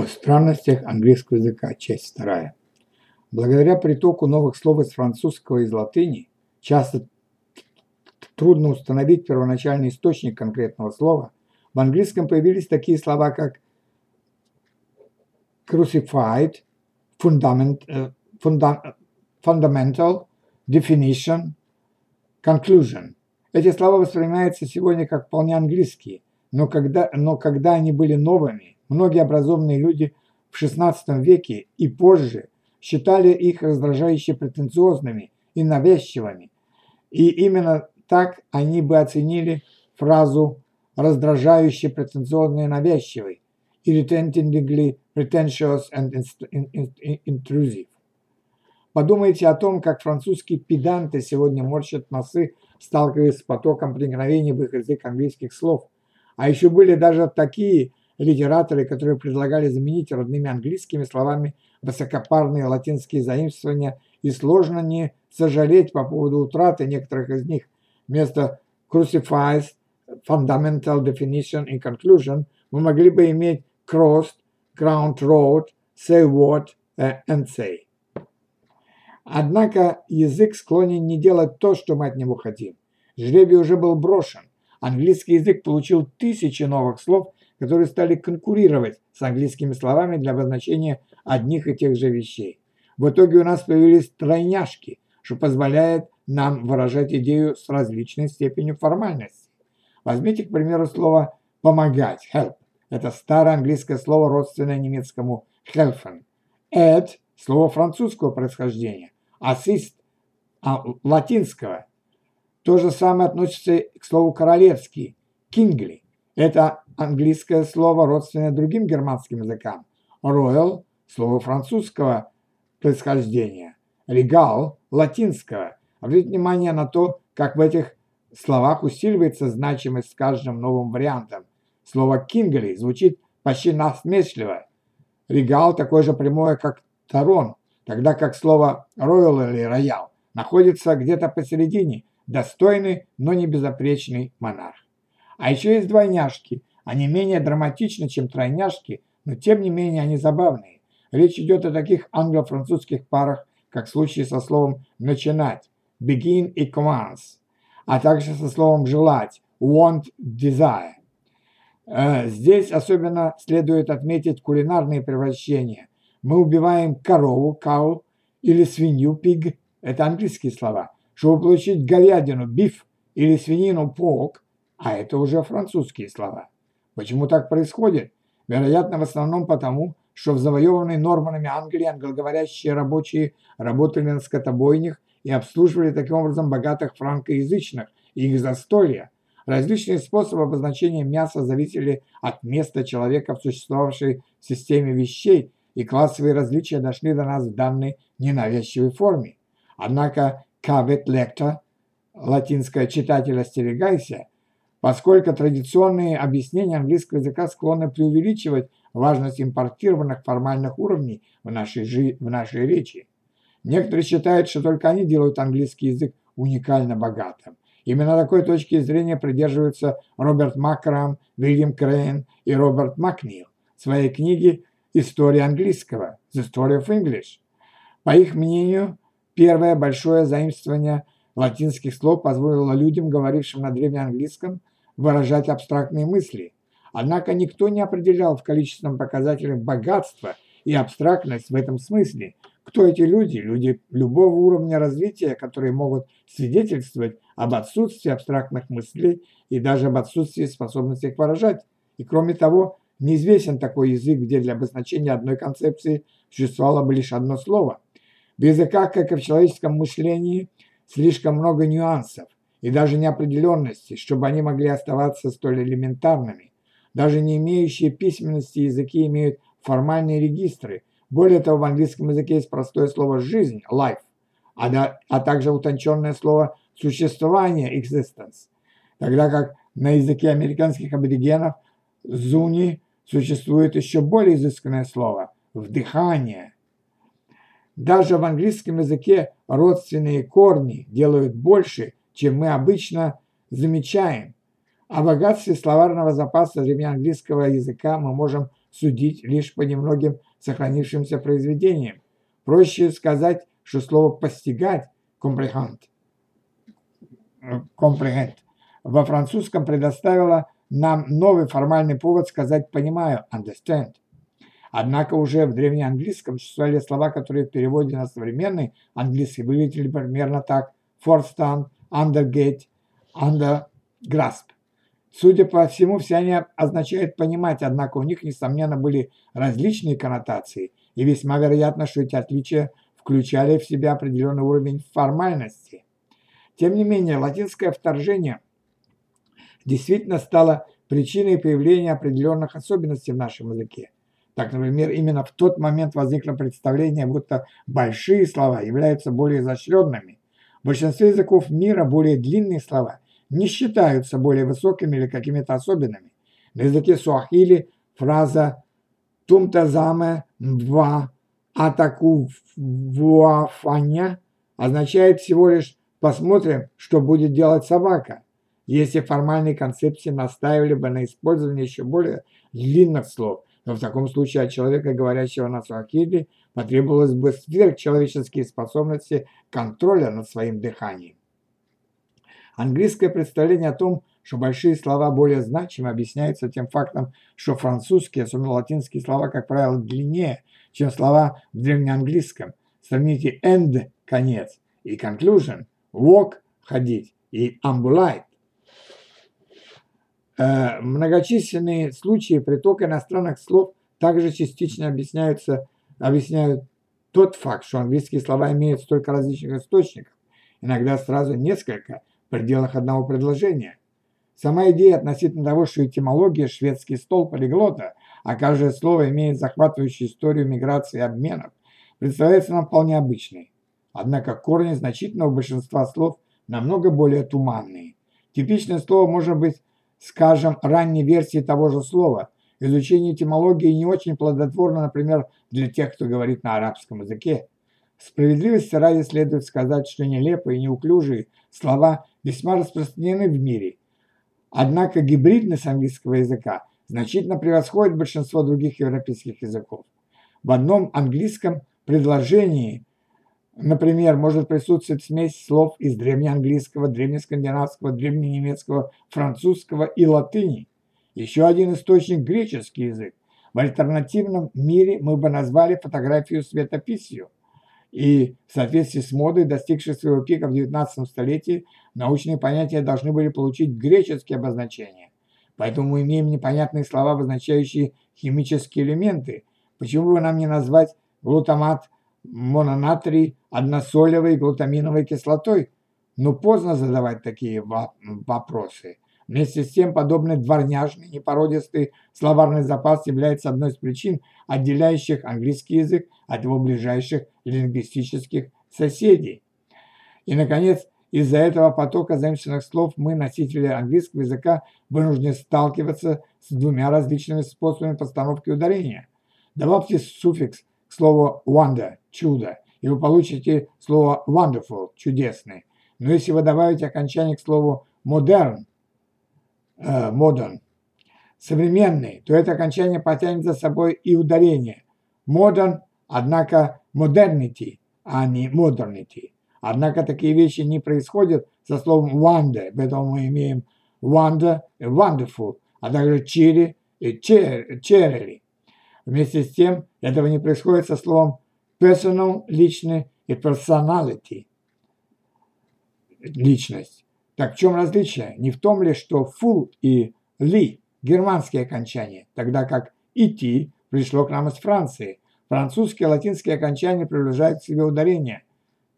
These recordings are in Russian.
О странностях английского языка, часть вторая. Благодаря притоку новых слов из французского и из латыни, часто трудно установить первоначальный источник конкретного слова, в английском появились такие слова, как crucified, fundament, funda, fundamental, definition, conclusion. Эти слова воспринимаются сегодня как вполне английские, но когда, но когда они были новыми, Многие образованные люди в XVI веке и позже считали их раздражающе претенциозными и навязчивыми. И именно так они бы оценили фразу «раздражающе претенциозный и навязчивый» irritatingly pretentious and intrusive. Подумайте о том, как французские педанты сегодня морщат носы, сталкиваясь с потоком проникновения в их язык английских слов. А еще были даже такие литераторы, которые предлагали заменить родными английскими словами высокопарные латинские заимствования, и сложно не сожалеть по поводу утраты некоторых из них. Вместо crucifies, fundamental definition и conclusion мы могли бы иметь crossed, ground road, say what э, and say. Однако язык склонен не делать то, что мы от него хотим. Жребий уже был брошен. Английский язык получил тысячи новых слов, которые стали конкурировать с английскими словами для обозначения одних и тех же вещей. В итоге у нас появились тройняшки, что позволяет нам выражать идею с различной степенью формальности. Возьмите, к примеру, слово «помогать» – «help». Это старое английское слово, родственное немецкому «helfen». «Add» – слово французского происхождения, «assist» а, – латинского. То же самое относится к слову «королевский» – «kingly». Это английское слово, родственное другим германским языкам. Royal – слово французского происхождения. Legal – латинского. Обратите внимание на то, как в этих словах усиливается значимость с каждым новым вариантом. Слово «кингли» звучит почти насмешливо. Регал такое же прямое, как Тарон, тогда как слово «роял» или «роял» находится где-то посередине, достойный, но не безопречный монарх. А еще есть двойняшки. Они менее драматичны, чем тройняшки, но тем не менее они забавные. Речь идет о таких англо-французских парах, как в случае со словом «начинать» – begin и commence, а также со словом «желать» – want, desire. Э, здесь особенно следует отметить кулинарные превращения. Мы убиваем корову, cow, или свинью, pig – это английские слова, чтобы получить говядину, beef, или свинину, pork – а это уже французские слова. Почему так происходит? Вероятно, в основном потому, что в завоеванной Норманами Англии англоговорящие рабочие работали на скотобойнях и обслуживали таким образом богатых франкоязычных и их застолья. Различные способы обозначения мяса зависели от места человека в существовавшей системе вещей, и классовые различия дошли до нас в данной ненавязчивой форме. Однако «cavet lector» латинское «читатель остерегайся» поскольку традиционные объяснения английского языка склонны преувеличивать важность импортированных формальных уровней в нашей, жи в нашей речи. Некоторые считают, что только они делают английский язык уникально богатым. Именно такой точки зрения придерживаются Роберт Макрам, Вильям Крейн и Роберт Макнил в своей книге «История английского» «The Story of English». По их мнению, первое большое заимствование латинских слов позволило людям, говорившим на древнеанглийском, выражать абстрактные мысли. Однако никто не определял в количественном показателе богатство и абстрактность в этом смысле. Кто эти люди? Люди любого уровня развития, которые могут свидетельствовать об отсутствии абстрактных мыслей и даже об отсутствии способности их выражать. И кроме того, неизвестен такой язык, где для обозначения одной концепции существовало бы лишь одно слово. В языках, как и в человеческом мышлении, слишком много нюансов, и даже неопределенности, чтобы они могли оставаться столь элементарными. Даже не имеющие письменности языки имеют формальные регистры. Более того, в английском языке есть простое слово «жизнь» – life, а, да, а также утонченное слово «существование» – existence. Тогда как на языке американских аборигенов «зуни» существует еще более изысканное слово – «вдыхание». Даже в английском языке родственные корни делают больше – чем мы обычно замечаем. О богатстве словарного запаса древнеанглийского языка мы можем судить лишь по немногим сохранившимся произведениям. Проще сказать, что слово «постигать» comprehend, comprehend во французском предоставило нам новый формальный повод сказать «понимаю» understand. Однако уже в древнеанглийском существовали слова, которые в переводе на современный английский выглядели примерно так «forstand», «undergate», «undergrasp». Судя по всему, все они означают «понимать», однако у них, несомненно, были различные коннотации, и весьма вероятно, что эти отличия включали в себя определенный уровень формальности. Тем не менее, латинское вторжение действительно стало причиной появления определенных особенностей в нашем языке. Так, например, именно в тот момент возникло представление, будто большие слова являются более изощренными. В большинстве языков мира более длинные слова не считаются более высокими или какими-то особенными. На языке суахили фраза «тумтазаме мва атаку вуафаня» означает всего лишь «посмотрим, что будет делать собака». Если формальные концепции настаивали бы на использовании еще более длинных слов, но в таком случае от человека, говорящего на суахили, потребовалось бы сверхчеловеческие способности контроля над своим дыханием. Английское представление о том, что большие слова более значимы, объясняется тем фактом, что французские, особенно латинские слова, как правило, длиннее, чем слова в древнеанглийском. Сравните end – конец, и conclusion – walk – ходить, и ambulate Э, многочисленные случаи притока иностранных слов также частично объясняются, объясняют тот факт, что английские слова имеют столько различных источников, иногда сразу несколько, в пределах одного предложения. Сама идея относительно того, что этимология – шведский стол полиглота, а каждое слово имеет захватывающую историю миграции и обменов, представляется нам вполне обычной. Однако корни значительного большинства слов намного более туманные. Типичное слово может быть скажем, ранней версии того же слова. Изучение этимологии не очень плодотворно, например, для тех, кто говорит на арабском языке. Справедливости ради следует сказать, что нелепые и неуклюжие слова весьма распространены в мире. Однако гибридность английского языка значительно превосходит большинство других европейских языков. В одном английском предложении Например, может присутствовать смесь слов из древнеанглийского, древнескандинавского, древненемецкого, французского и латыни. Еще один источник – греческий язык. В альтернативном мире мы бы назвали фотографию светописью. И в соответствии с модой, достигшей своего пика в XIX столетии, научные понятия должны были получить греческие обозначения. Поэтому мы имеем непонятные слова, обозначающие химические элементы. Почему бы нам не назвать глутамат мононатрий односолевой глутаминовой кислотой. Но поздно задавать такие вопросы. Вместе с тем, подобный дворняжный, непородистый словарный запас является одной из причин, отделяющих английский язык от его ближайших лингвистических соседей. И, наконец, из-за этого потока заимствованных слов мы, носители английского языка, вынуждены сталкиваться с двумя различными способами постановки ударения. Добавьте суффикс к слову wonder – чудо, и вы получите слово wonderful – чудесный. Но если вы добавите окончание к слову modern, э, modern, современный, то это окончание потянет за собой и ударение. Modern, однако modernity, а не modernity. Однако такие вещи не происходят со словом wonder, поэтому мы имеем wonder wonderful, а также cherry и cherry. Вместе с тем, этого не происходит со словом personal – личный и personality – личность. Так в чем различие? Не в том ли, что full и ли – германские окончания, тогда как идти пришло к нам из Франции. Французские и латинские окончания приближают к себе ударение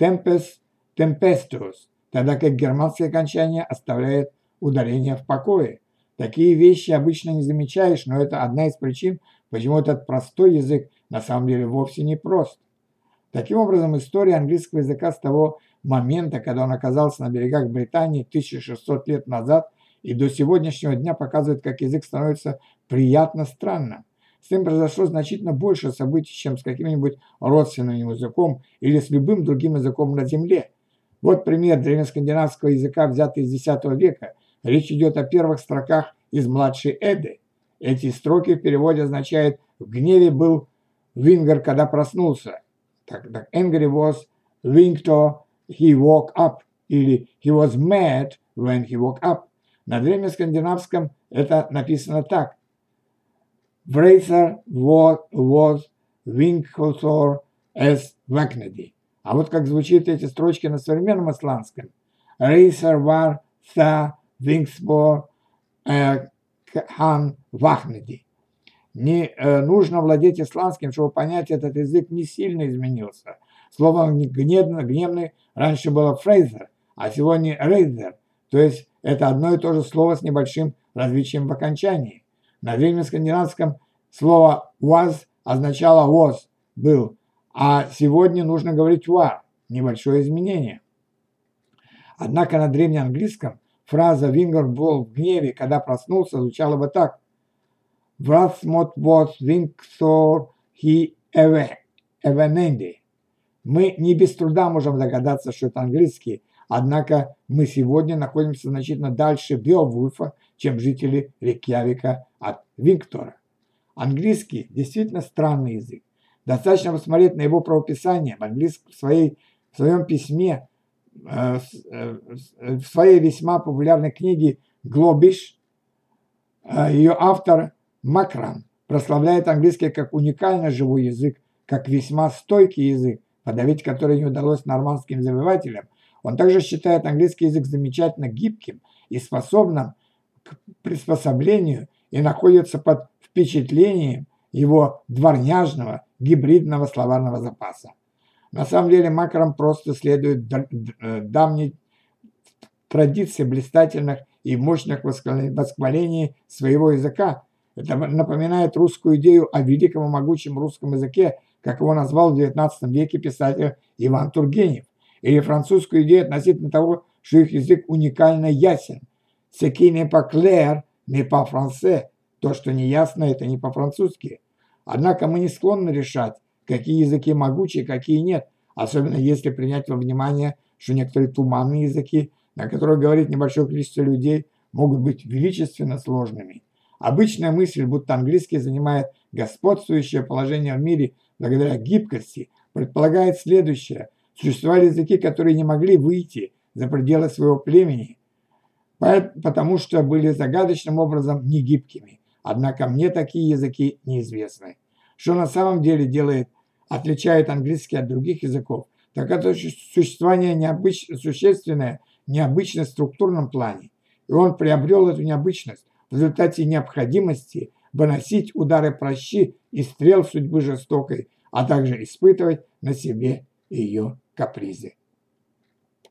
tempest, tempestuous, тогда как германские окончания оставляют ударение в покое. Такие вещи обычно не замечаешь, но это одна из причин, почему этот простой язык на самом деле вовсе не прост. Таким образом, история английского языка с того момента, когда он оказался на берегах Британии 1600 лет назад и до сегодняшнего дня показывает, как язык становится приятно странным. С ним произошло значительно больше событий, чем с каким-нибудь родственным языком или с любым другим языком на Земле. Вот пример древнескандинавского языка, взятый из X века. Речь идет о первых строках из младшей Эды. Эти строки в переводе означают «в гневе был Вингер, когда проснулся». Так, так angry was Victor, he woke up. Или he was mad when he woke up. На древнескандинавском это написано так. Врейсер was, was Winkelthor as Vaknedi. А вот как звучат эти строчки на современном исландском. Рейсер var tha Вингспор хан Вахнеди. Не э, нужно владеть исландским, чтобы понять, этот язык не сильно изменился. Слово гневный, гневный раньше было фрейзер, а сегодня рейзер. То есть это одно и то же слово с небольшим различием в окончании. На древнескандинавском слово was означало was, был, а сегодня нужно говорить were, небольшое изменение. Однако на древнеанглийском фраза «Вингер был в гневе, когда проснулся» звучала бы так. «Врасмот was Вингсор he evenendi». Мы не без труда можем догадаться, что это английский, однако мы сегодня находимся значительно дальше Беовульфа, чем жители Рекьявика от Винктора. Английский действительно странный язык. Достаточно посмотреть на его правописание. В, английском, в, своей, в своем письме, э, э, в своей весьма популярной книге «Глобиш» э, ее автор Макран прославляет английский как уникально живой язык, как весьма стойкий язык, подавить который не удалось нормандским завоевателям. Он также считает английский язык замечательно гибким и способным к приспособлению и находится под впечатлением его дворняжного гибридного словарного запаса. На самом деле Макаром просто следует э, давней традиции блистательных и мощных восхвалений своего языка. Это напоминает русскую идею о великом и могучем русском языке, как его назвал в XIX веке писатель Иван Тургенев, или французскую идею относительно того, что их язык уникально ясен. «Ce qui n'est pas clair n'est pas français», то, что не ясно, это не по-французски. Однако мы не склонны решать, какие языки могучие, какие нет, особенно если принять во внимание, что некоторые туманные языки, на которых говорит небольшое количество людей, могут быть величественно сложными. Обычная мысль, будто английский занимает господствующее положение в мире благодаря гибкости, предполагает следующее. Существовали языки, которые не могли выйти за пределы своего племени, потому что были загадочным образом негибкими. Однако мне такие языки неизвестны. Что на самом деле делает, отличает английский от других языков, так это существование необыч... существенное необычность в структурном плане. И он приобрел эту необычность в результате необходимости выносить удары прощи и стрел судьбы жестокой, а также испытывать на себе ее капризы.